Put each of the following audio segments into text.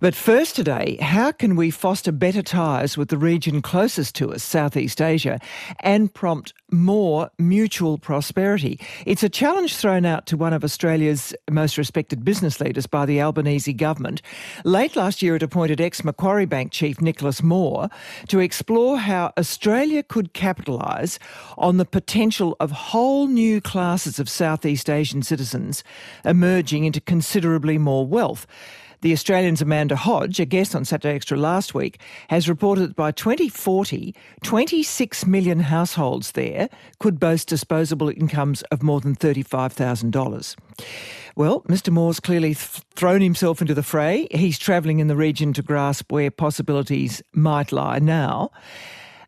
But first today, how can we foster better ties with the region closest to us, Southeast Asia, and prompt more mutual prosperity? It's a challenge thrown out to one of Australia's most respected business leaders by the Albanese government. Late last year, it appointed ex Macquarie Bank chief Nicholas Moore to explore how Australia could capitalise on the potential of whole new classes of Southeast Asian citizens emerging into considerably more wealth. The Australian's Amanda Hodge, a guest on Saturday Extra last week, has reported that by 2040, 26 million households there could boast disposable incomes of more than $35,000. Well, Mr. Moore's clearly th- thrown himself into the fray. He's travelling in the region to grasp where possibilities might lie now.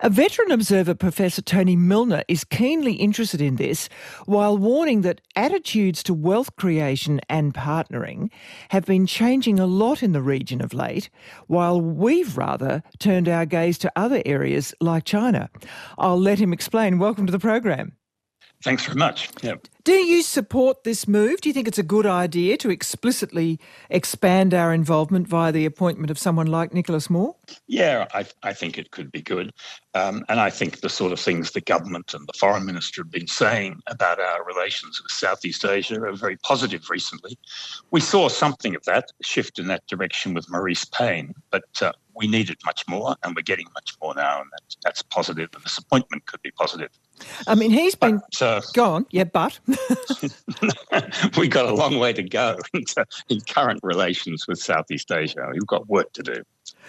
A veteran observer, Professor Tony Milner, is keenly interested in this, while warning that attitudes to wealth creation and partnering have been changing a lot in the region of late, while we've rather turned our gaze to other areas like China. I'll let him explain. Welcome to the program. Thanks very much. Do you support this move? Do you think it's a good idea to explicitly expand our involvement via the appointment of someone like Nicholas Moore? Yeah, I, I think it could be good. Um, and I think the sort of things the government and the foreign minister have been saying about our relations with Southeast Asia are very positive recently. We saw something of that shift in that direction with Marise Payne, but uh, we needed much more, and we're getting much more now, and that's, that's positive. And this appointment could be positive. I mean, he's been. But, uh, Go on, yeah, but. We've got a long way to go in current relations with Southeast Asia. We've got work to do.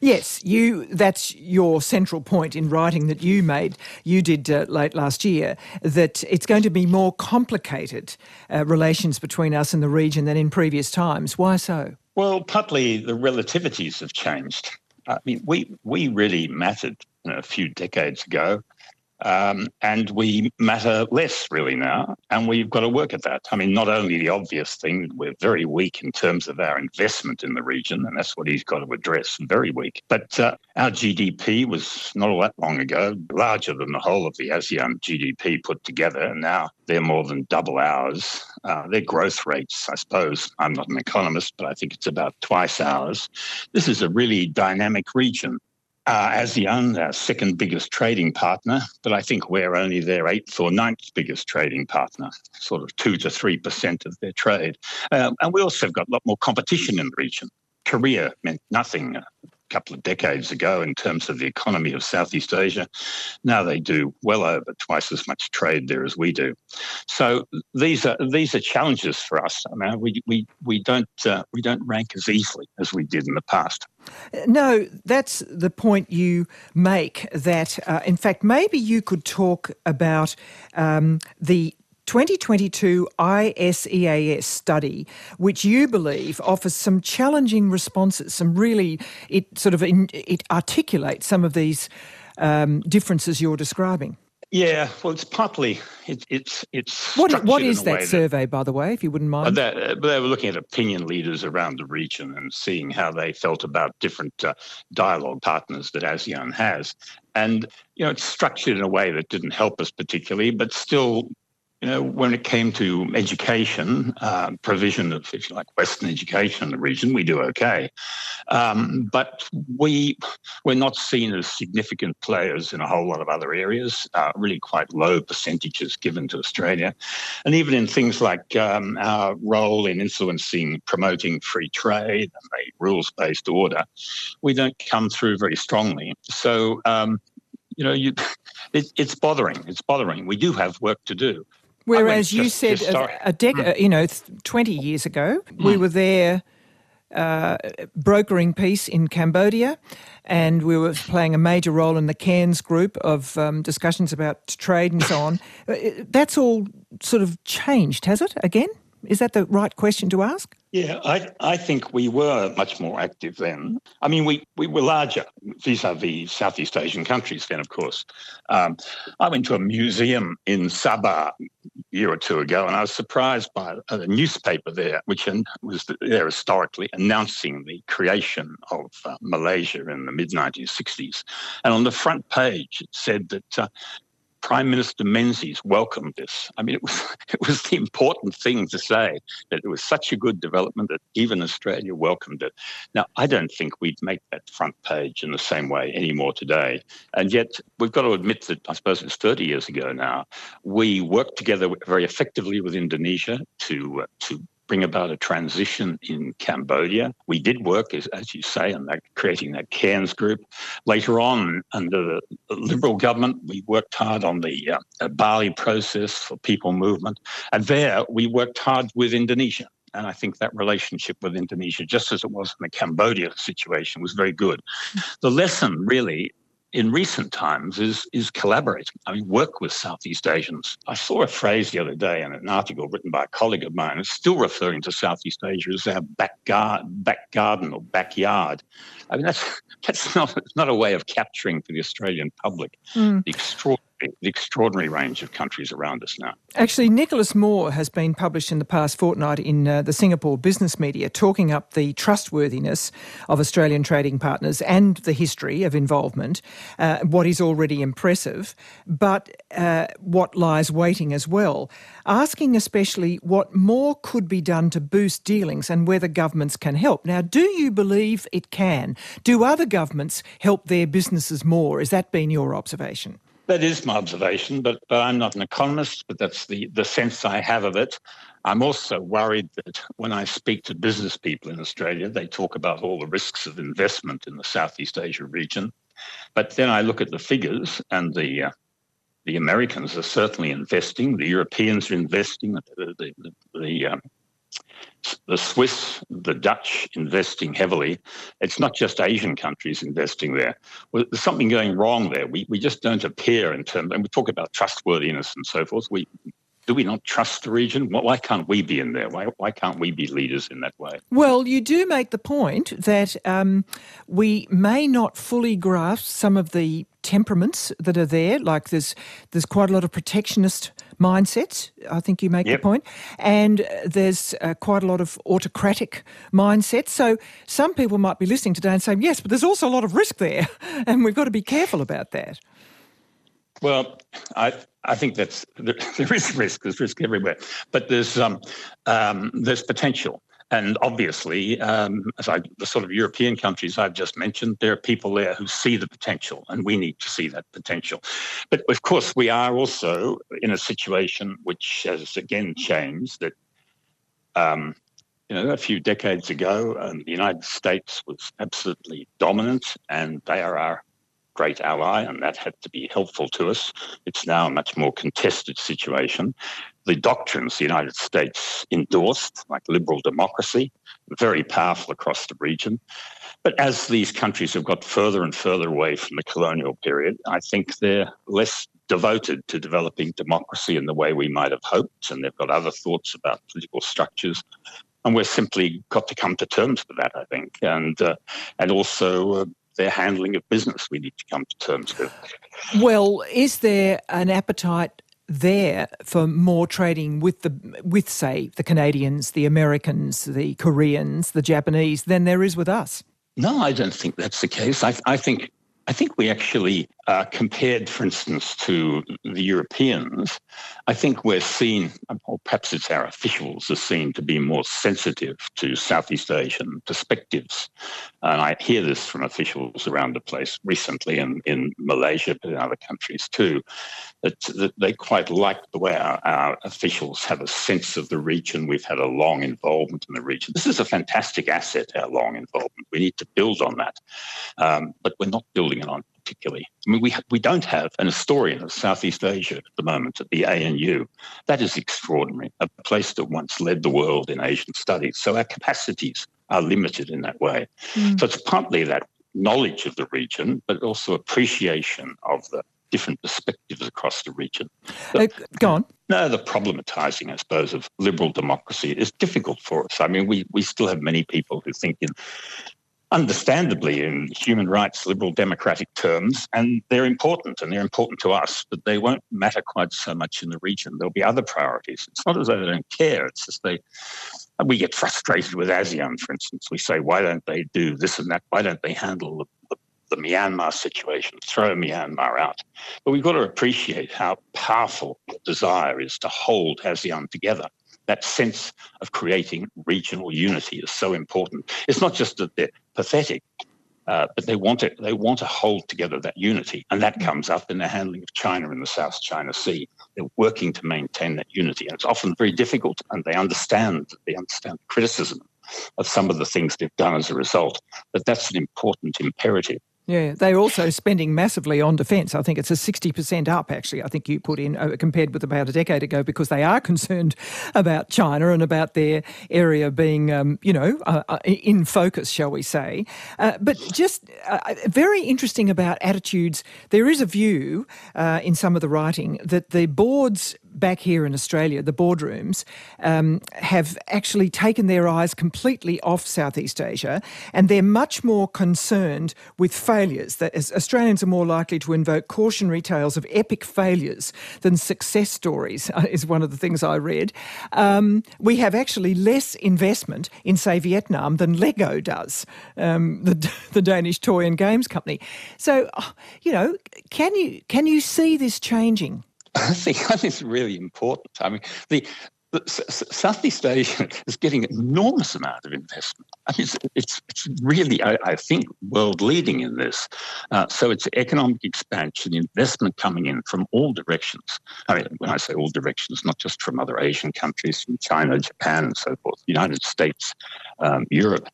Yes, you. That's your central point in writing that you made. You did uh, late last year that it's going to be more complicated uh, relations between us and the region than in previous times. Why so? Well, partly the relativities have changed. I mean, we we really mattered you know, a few decades ago. Um, and we matter less really now, and we've got to work at that. I mean, not only the obvious thing, we're very weak in terms of our investment in the region, and that's what he's got to address, very weak. But uh, our GDP was not all that long ago larger than the whole of the ASEAN GDP put together, and now they're more than double ours. Uh, their growth rates, I suppose, I'm not an economist, but I think it's about twice ours. This is a really dynamic region uh, ASEAN, our second biggest trading partner, but I think we're only their eighth or ninth biggest trading partner, sort of two to three percent of their trade. Um, and we also have got a lot more competition in the region. Korea meant nothing couple of decades ago in terms of the economy of Southeast Asia. Now they do well over twice as much trade there as we do. So these are these are challenges for us. I mean, we we we don't uh, we don't rank as easily as we did in the past. No, that's the point you make. That uh, in fact, maybe you could talk about um, the 2022 ISEAS study, which you believe offers some challenging responses, some really, it sort of in, it articulates some of these um, differences you're describing. Yeah, well, it's partly it, it's it's. What, what is that survey, that, by the way, if you wouldn't mind? Uh, that, they were looking at opinion leaders around the region and seeing how they felt about different uh, dialogue partners that ASEAN has, and you know, it's structured in a way that didn't help us particularly, but still you know, when it came to education, uh, provision of, if you like, Western education in the region, we do okay. Um, but we, we're not seen as significant players in a whole lot of other areas, uh, really quite low percentages given to Australia. And even in things like um, our role in influencing, promoting free trade and a rules based order, we don't come through very strongly. So, um, you know, you, it, it's bothering. It's bothering. We do have work to do. Whereas you said a, a decade, mm. you know, 20 years ago, mm. we were there uh, brokering peace in Cambodia, and we were playing a major role in the Cairns group of um, discussions about trade and so on. Uh, that's all sort of changed, has it, again? Is that the right question to ask? Yeah, I, I think we were much more active then. I mean, we, we were larger vis a vis Southeast Asian countries then, of course. Um, I went to a museum in Sabah a year or two ago, and I was surprised by a newspaper there, which was there historically announcing the creation of uh, Malaysia in the mid 1960s. And on the front page, it said that uh, Prime Minister Menzies welcomed this. I mean, it was it was the important thing to say that it was such a good development that even Australia welcomed it. Now, I don't think we'd make that front page in the same way anymore today. And yet, we've got to admit that I suppose it's 30 years ago now. We worked together very effectively with Indonesia to uh, to bring about a transition in Cambodia. We did work, as, as you say, on that, creating that Cairns group. Later on, under the Liberal government, we worked hard on the uh, Bali process for people movement. And there, we worked hard with Indonesia. And I think that relationship with Indonesia, just as it was in the Cambodia situation, was very good. The lesson really in recent times is is collaborate. I mean, work with Southeast Asians. I saw a phrase the other day in an article written by a colleague of mine. It's still referring to Southeast Asia as our back, gar- back garden or backyard. I mean, that's that's not not a way of capturing for the Australian public mm. the extraordinary the extraordinary range of countries around us now. Actually, Nicholas Moore has been published in the past fortnight in uh, the Singapore business media, talking up the trustworthiness of Australian trading partners and the history of involvement, uh, what is already impressive, but uh, what lies waiting as well, asking especially what more could be done to boost dealings and whether governments can help. Now, do you believe it can? Do other governments help their businesses more? Has that been your observation? That is my observation, but, but I'm not an economist, but that's the, the sense I have of it. I'm also worried that when I speak to business people in Australia, they talk about all the risks of investment in the Southeast Asia region. But then I look at the figures, and the uh, the Americans are certainly investing. The Europeans are investing. The, the, the, the um, the Swiss, the Dutch investing heavily. It's not just Asian countries investing there. Well, there's something going wrong there. We, we just don't appear in terms, and we talk about trustworthiness and so forth. We do we not trust the region? Why can't we be in there? Why, why can't we be leaders in that way? Well, you do make the point that um, we may not fully grasp some of the temperaments that are there. Like there's there's quite a lot of protectionist mindsets. I think you make yep. the point, and there's uh, quite a lot of autocratic mindsets. So some people might be listening today and saying, "Yes, but there's also a lot of risk there, and we've got to be careful about that." Well, I I think that's there, there is risk. There's risk everywhere, but there's um, um, there's potential. And obviously, um, as I, the sort of European countries I've just mentioned, there are people there who see the potential, and we need to see that potential. But of course, we are also in a situation which has again changed that. Um, you know, a few decades ago, um, the United States was absolutely dominant, and they are our great ally, and that had to be helpful to us. It's now a much more contested situation. The doctrines the United States endorsed, like liberal democracy, very powerful across the region. But as these countries have got further and further away from the colonial period, I think they're less devoted to developing democracy in the way we might have hoped, and they've got other thoughts about political structures. And we've simply got to come to terms with that, I think, and uh, and also uh, their handling of business we need to come to terms with. Well, is there an appetite there for more trading with the with say the Canadians, the Americans, the Koreans, the Japanese than there is with us? No, I don't think that's the case. I, I think I think we actually, uh, compared, for instance, to the Europeans, I think we're seen, or perhaps it's our officials, are seen to be more sensitive to Southeast Asian perspectives. And I hear this from officials around the place recently in, in Malaysia, but in other countries too, that, that they quite like the way our, our officials have a sense of the region. We've had a long involvement in the region. This is a fantastic asset, our long involvement. We need to build on that. Um, but we're not building it on particularly. I mean, we, we don't have an historian of Southeast Asia at the moment at the ANU. That is extraordinary, a place that once led the world in Asian studies. So our capacities are limited in that way. Mm. So it's partly that knowledge of the region, but also appreciation of the different perspectives across the region. Uh, go on. No, the problematizing, I suppose, of liberal democracy is difficult for us. I mean, we, we still have many people who think in understandably in human rights liberal democratic terms, and they're important and they're important to us, but they won't matter quite so much in the region. There'll be other priorities. It's not as though they don't care, it's just they we get frustrated with ASEAN, for instance. We say, why don't they do this and that? Why don't they handle the, the, the Myanmar situation, throw Myanmar out. But we've got to appreciate how powerful the desire is to hold ASEAN together. That sense of creating regional unity is so important. It's not just that they're pathetic, uh, but they want it. They want to hold together that unity, and that comes up in the handling of China in the South China Sea. They're working to maintain that unity, and it's often very difficult. And they understand. They understand criticism of some of the things they've done as a result. But that's an important imperative. Yeah, they're also spending massively on defence. I think it's a 60% up, actually, I think you put in uh, compared with about a decade ago because they are concerned about China and about their area being, um, you know, uh, uh in focus, shall we say. Uh, but just uh, uh, very interesting about attitudes. There is a view in some of the writing that the boards back here in Australia, the boardrooms, um, have actually taken their eyes completely off Southeast Asia and they're much more concerned with failures. That Australians are more likely to invoke cautionary tales of epic failures than success stories, is one of the things I read. Um, we have actually less investment in, say, Vietnam than Lego does, um, the, the Danish toy and games company. So, you know, can you, can you see this changing? I think that is really important. I mean, the, the Southeast Asia is getting an enormous amount of investment. I mean, it's, it's, it's really, I, I, think, world leading in this. Uh, so it's economic expansion, investment coming in from all directions. I mean, when I say all directions, not just from other Asian countries, from China, Japan, and so forth, United States, um, Europe.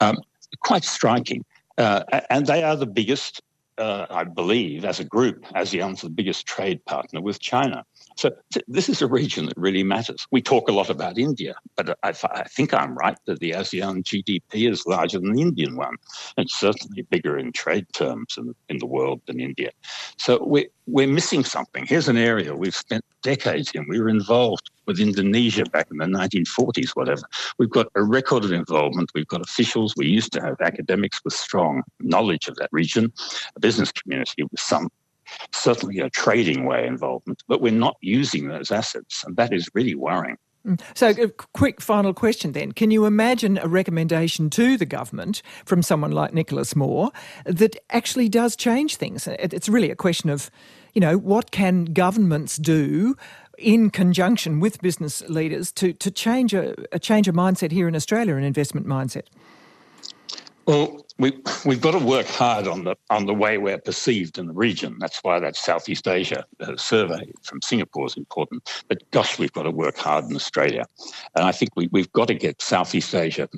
Um, quite striking. Uh, and they are the biggest uh, I believe, as a group, ASEAN's the biggest trade partner with China. So th- this is a region that really matters. We talk a lot about India, but I, I, think I'm right that the ASEAN GDP is larger than the Indian one. It's certainly bigger in trade terms in, in the world than India. So we're, we're missing something. Here's an area we've spent decades in. We were involved with Indonesia back in the 1940s, whatever. We've got a record of involvement. We've got officials. We used to have academics with strong knowledge of that region, a business community with some certainly a trading way involvement, but we're not using those assets. And that is really worrying. Mm. So, a quick final question then. Can you imagine a recommendation to the government from someone like Nicholas Moore that actually does change things? It's really a question of, you know, what can governments do in conjunction with business leaders to, to change a, a change a mindset here in Australia, an investment mindset? Well, we, we've got to work hard on the on the way we're perceived in the region. That's why that Southeast Asia uh, survey from Singapore is important. But gosh, we've got to work hard in Australia, and I think we, we've got to get Southeast Asia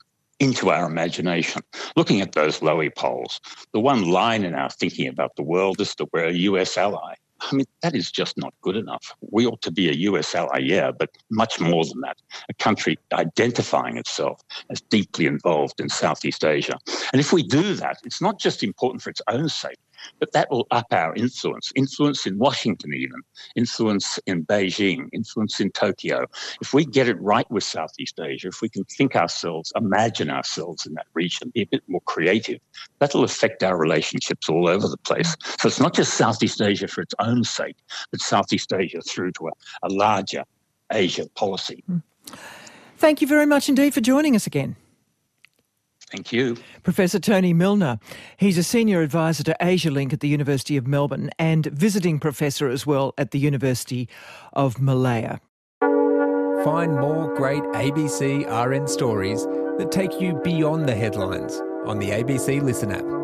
into our imagination. Looking at those Lowy polls, the one line in our thinking about the world is that we're a US ally. I mean, that is just not good enough. We ought to be a US ally, yeah, but much more than that. A country identifying itself as deeply involved in Southeast Asia. And if we do that, it's not just important for its own sake, but that will up our influence, influence in Washington, even, influence in Beijing, influence in Tokyo. If we get it right with Southeast Asia, if we can think ourselves, imagine ourselves in that region, be a bit more creative, that'll affect our relationships all over the place. So it's not just Southeast Asia for its own sake, but Southeast Asia through to a, a larger Asia policy. Hmm. Thank you very much indeed for joining us again. Thank you. Professor Tony Milner. He's a senior advisor to AsiaLink at the University of Melbourne and visiting professor as well at the University of Malaya. Find more great ABC RN stories that take you beyond the headlines on the ABC Listen app.